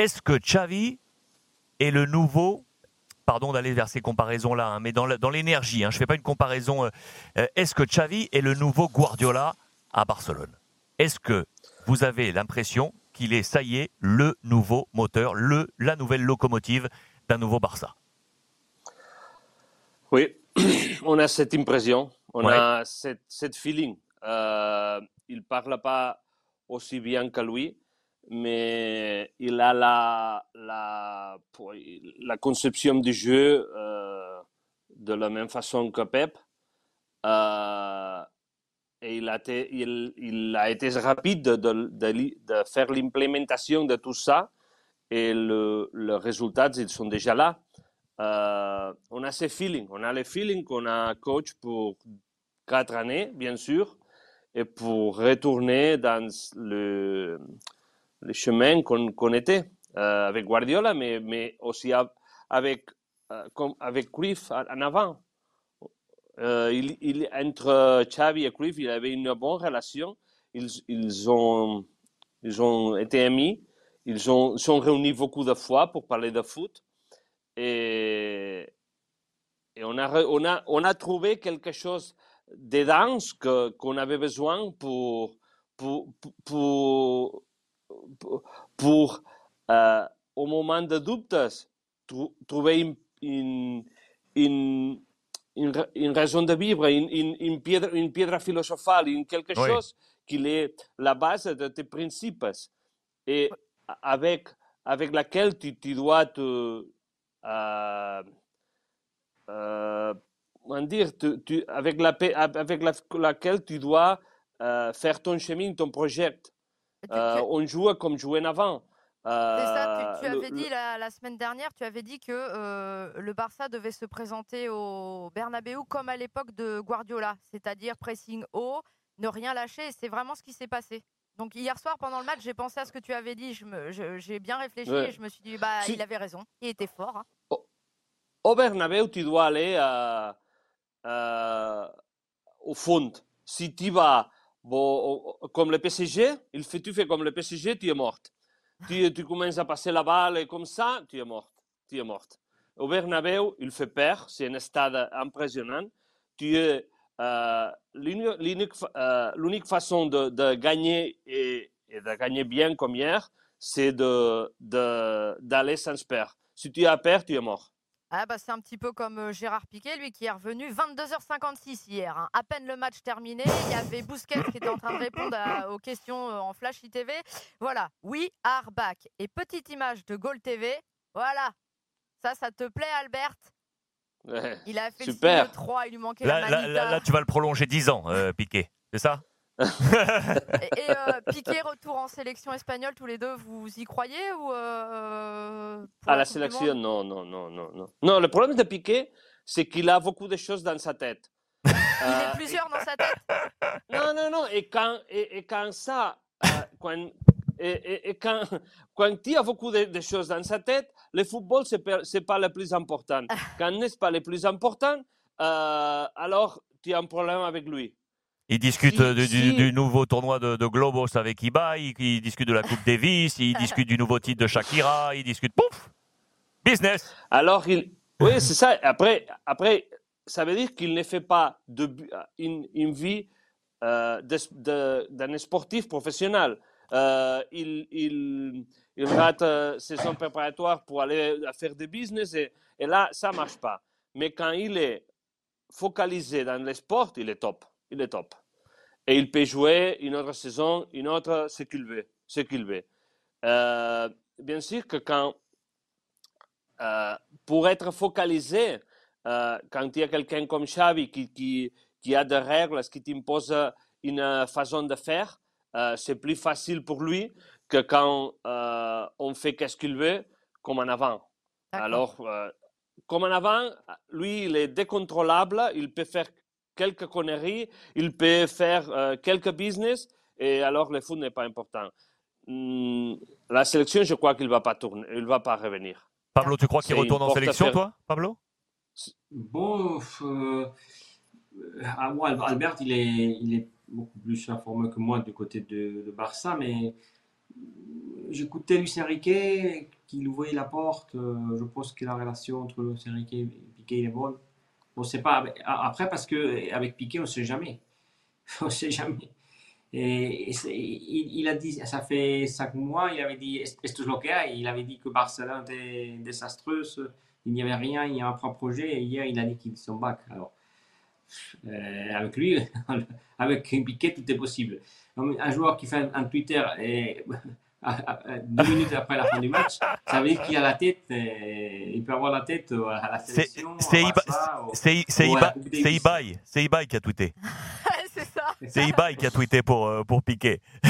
Est-ce que Xavi est le nouveau pardon d'aller vers ces comparaisons-là, hein, mais dans l'énergie, hein, je ne fais pas une comparaison. Euh, euh, est-ce que Xavi est le nouveau Guardiola à Barcelone? Est-ce que vous avez l'impression qu'il est, ça y est, le nouveau moteur, le, la nouvelle locomotive d'un nouveau Barça? Oui, on a cette impression, on a cette, cette feeling. Euh, il ne parle pas aussi bien que lui, mais il a la, la, la conception du jeu euh, de la même façon que Pep. Euh, et il a été, il, il a été rapide de, de, de, faire l'implémentation de tout ça. Et le, le résultat, ils sont déjà là. Euh, on a ce feeling. On a le feeling qu'on a coach pour quatre années, bien sûr, et pour retourner dans le, le chemin qu'on était euh, avec Guardiola, mais, mais aussi avec, euh, avec Cruyff en avant. Euh, il, il, entre Xavi et Cruyff, il avait une bonne relation. Ils, ils, ont, ils ont été amis. Ils ont, sont réunis beaucoup de fois pour parler de foot. Et, et on, a, on, a, on a trouvé quelque chose de dense qu'on avait besoin pour, pour, pour, pour euh, au moment de doutes, trouver une, une, une, une, raison de vivre, une, une, une, piedra philosophale, une quelque oui. chose qui est la base de tes principes et avec, avec laquelle tu, tu dois te. Euh, euh, dire, tu, tu, avec, la, avec la, laquelle tu dois euh, faire ton chemin, ton projet. Euh, on joue comme jouait avant. Euh, ça, tu, tu avais le, dit la, la, semaine dernière, tu avais dit que euh, le Barça devait se présenter au Bernabeu comme à l'époque de Guardiola, c'est-à-dire pressing haut, ne rien lâcher, et c'est vraiment ce qui s'est passé. Donc hier soir pendant le match, j'ai pensé à ce que tu avais dit, j'ai bien réfléchi ouais. et je me suis dit bah si. il avait raison, il était fort. Hein. Au, au Bernabeu, tu dois aller au fond. Si tu vas Comme le PSG, il fait, tu fais comme le PSG, tu es morte. Tu, commences à passer la balle comme ça, tu es morte. Tu es morte. Au Bernabeu, il fait peur, c'est un stade impressionnant. Tu es euh, l'unique euh, façon de, gagner et, de gagner bien comme hier, c'est d'aller sans peur. Si tu as peur, tu es mort. Ah bah c'est un petit peu comme euh, Gérard Piquet, lui qui est revenu 22h56 hier. Hein. À peine le match terminé, il y avait Bousquet qui était en train de répondre à, aux questions euh, en Flash ITV. Voilà, we are back. Et petite image de Goal TV. Voilà, ça, ça te plaît Albert? Ouais, Il a fait super. le 3, il lui manquait là, la là, là, là, tu vas le prolonger 10 ans, euh, Piquet, c'est ça? et, euh, Piqué, retour en sélection espagnole, tous les deux, vous y croyez ou euh, À la sélection, non, non, non, non, non. Non, le problème de Piqué, c'est qu'il a beaucoup de choses dans sa tête. Il est plusieurs dans sa tête Non, non, non. Et quand, et, et quand ça, euh, quand, et, et, quand, quand il y a beaucoup de, de, choses dans sa tête, le football, ce n'est pas le plus important. Quand n'est pas le plus important, euh, alors tu as un problème avec lui. Il discute si, du, si. du, nouveau tournoi de, de Globos avec Iba, il, il, discute de la Coupe Davis, il discute du nouveau titre de Shakira, il discute pouf business. Alors il, oui c'est ça. Après, après, ça veut dire qu'il ne fait pas de, une, une vie euh, d'un sportif professionnel. Euh, il, il, il, rate euh, saison préparatoire pour aller faire des business et, et là ça marche pas. Mais quand il est focalisé dans le sport, il est top. Il est top et il peut jouer une autre saison, une autre, ce qu'il veut. Ce qu'il veut. Euh, bien sûr que quand, euh, pour être focalisé, euh, quand il y a quelqu'un comme Xavi qui, qui, qui, a des règles, qui t'impose une façon de faire, c'est plus facile pour lui que quand on fait qu'est-ce qu'il veut, comme en avant. Alors, comme en avant, lui, il est décontrôlable, il peut faire quelques conneries, il peut faire euh, quelques business, et alors le foot n'est pas important. Mm, la sélection, je crois qu'il ne va pas tourner, il va pas revenir. Pablo, tu crois qu'il retourne en sélection, faire... toi, Pablo? Bon, euh, moi, Albert, il est, il est beaucoup plus informé que moi du côté de, de Barça, mais j'écoutais Lucien Riquet qui ouvrait la porte. je pense que la relation entre Lucien Riquet et Piquet est bonne. On ne sait pas. Après, parce qu'avec Piquet, on ne sait jamais. on ne sait jamais. Et, il, a dit, ça fait cinq mois, il avait dit, esto es lo que Il avait dit que Barcelone était désastreuse, il n'y avait rien, il y a un propre projet. Et hier, il a dit qu'il sont back. Alors, euh, avec lui, avec Piquet, tout est possible. Un joueur qui fait un, Twitter et, deux minutes après la fin du match, ça veut dire qu'il a la tête, il peut avoir la tête à la sélection. C'est Ibai, c'est Ibai qui a tweeté. c'est ça. C'est Ibai qui a tweeté pour, euh, pour Piquet.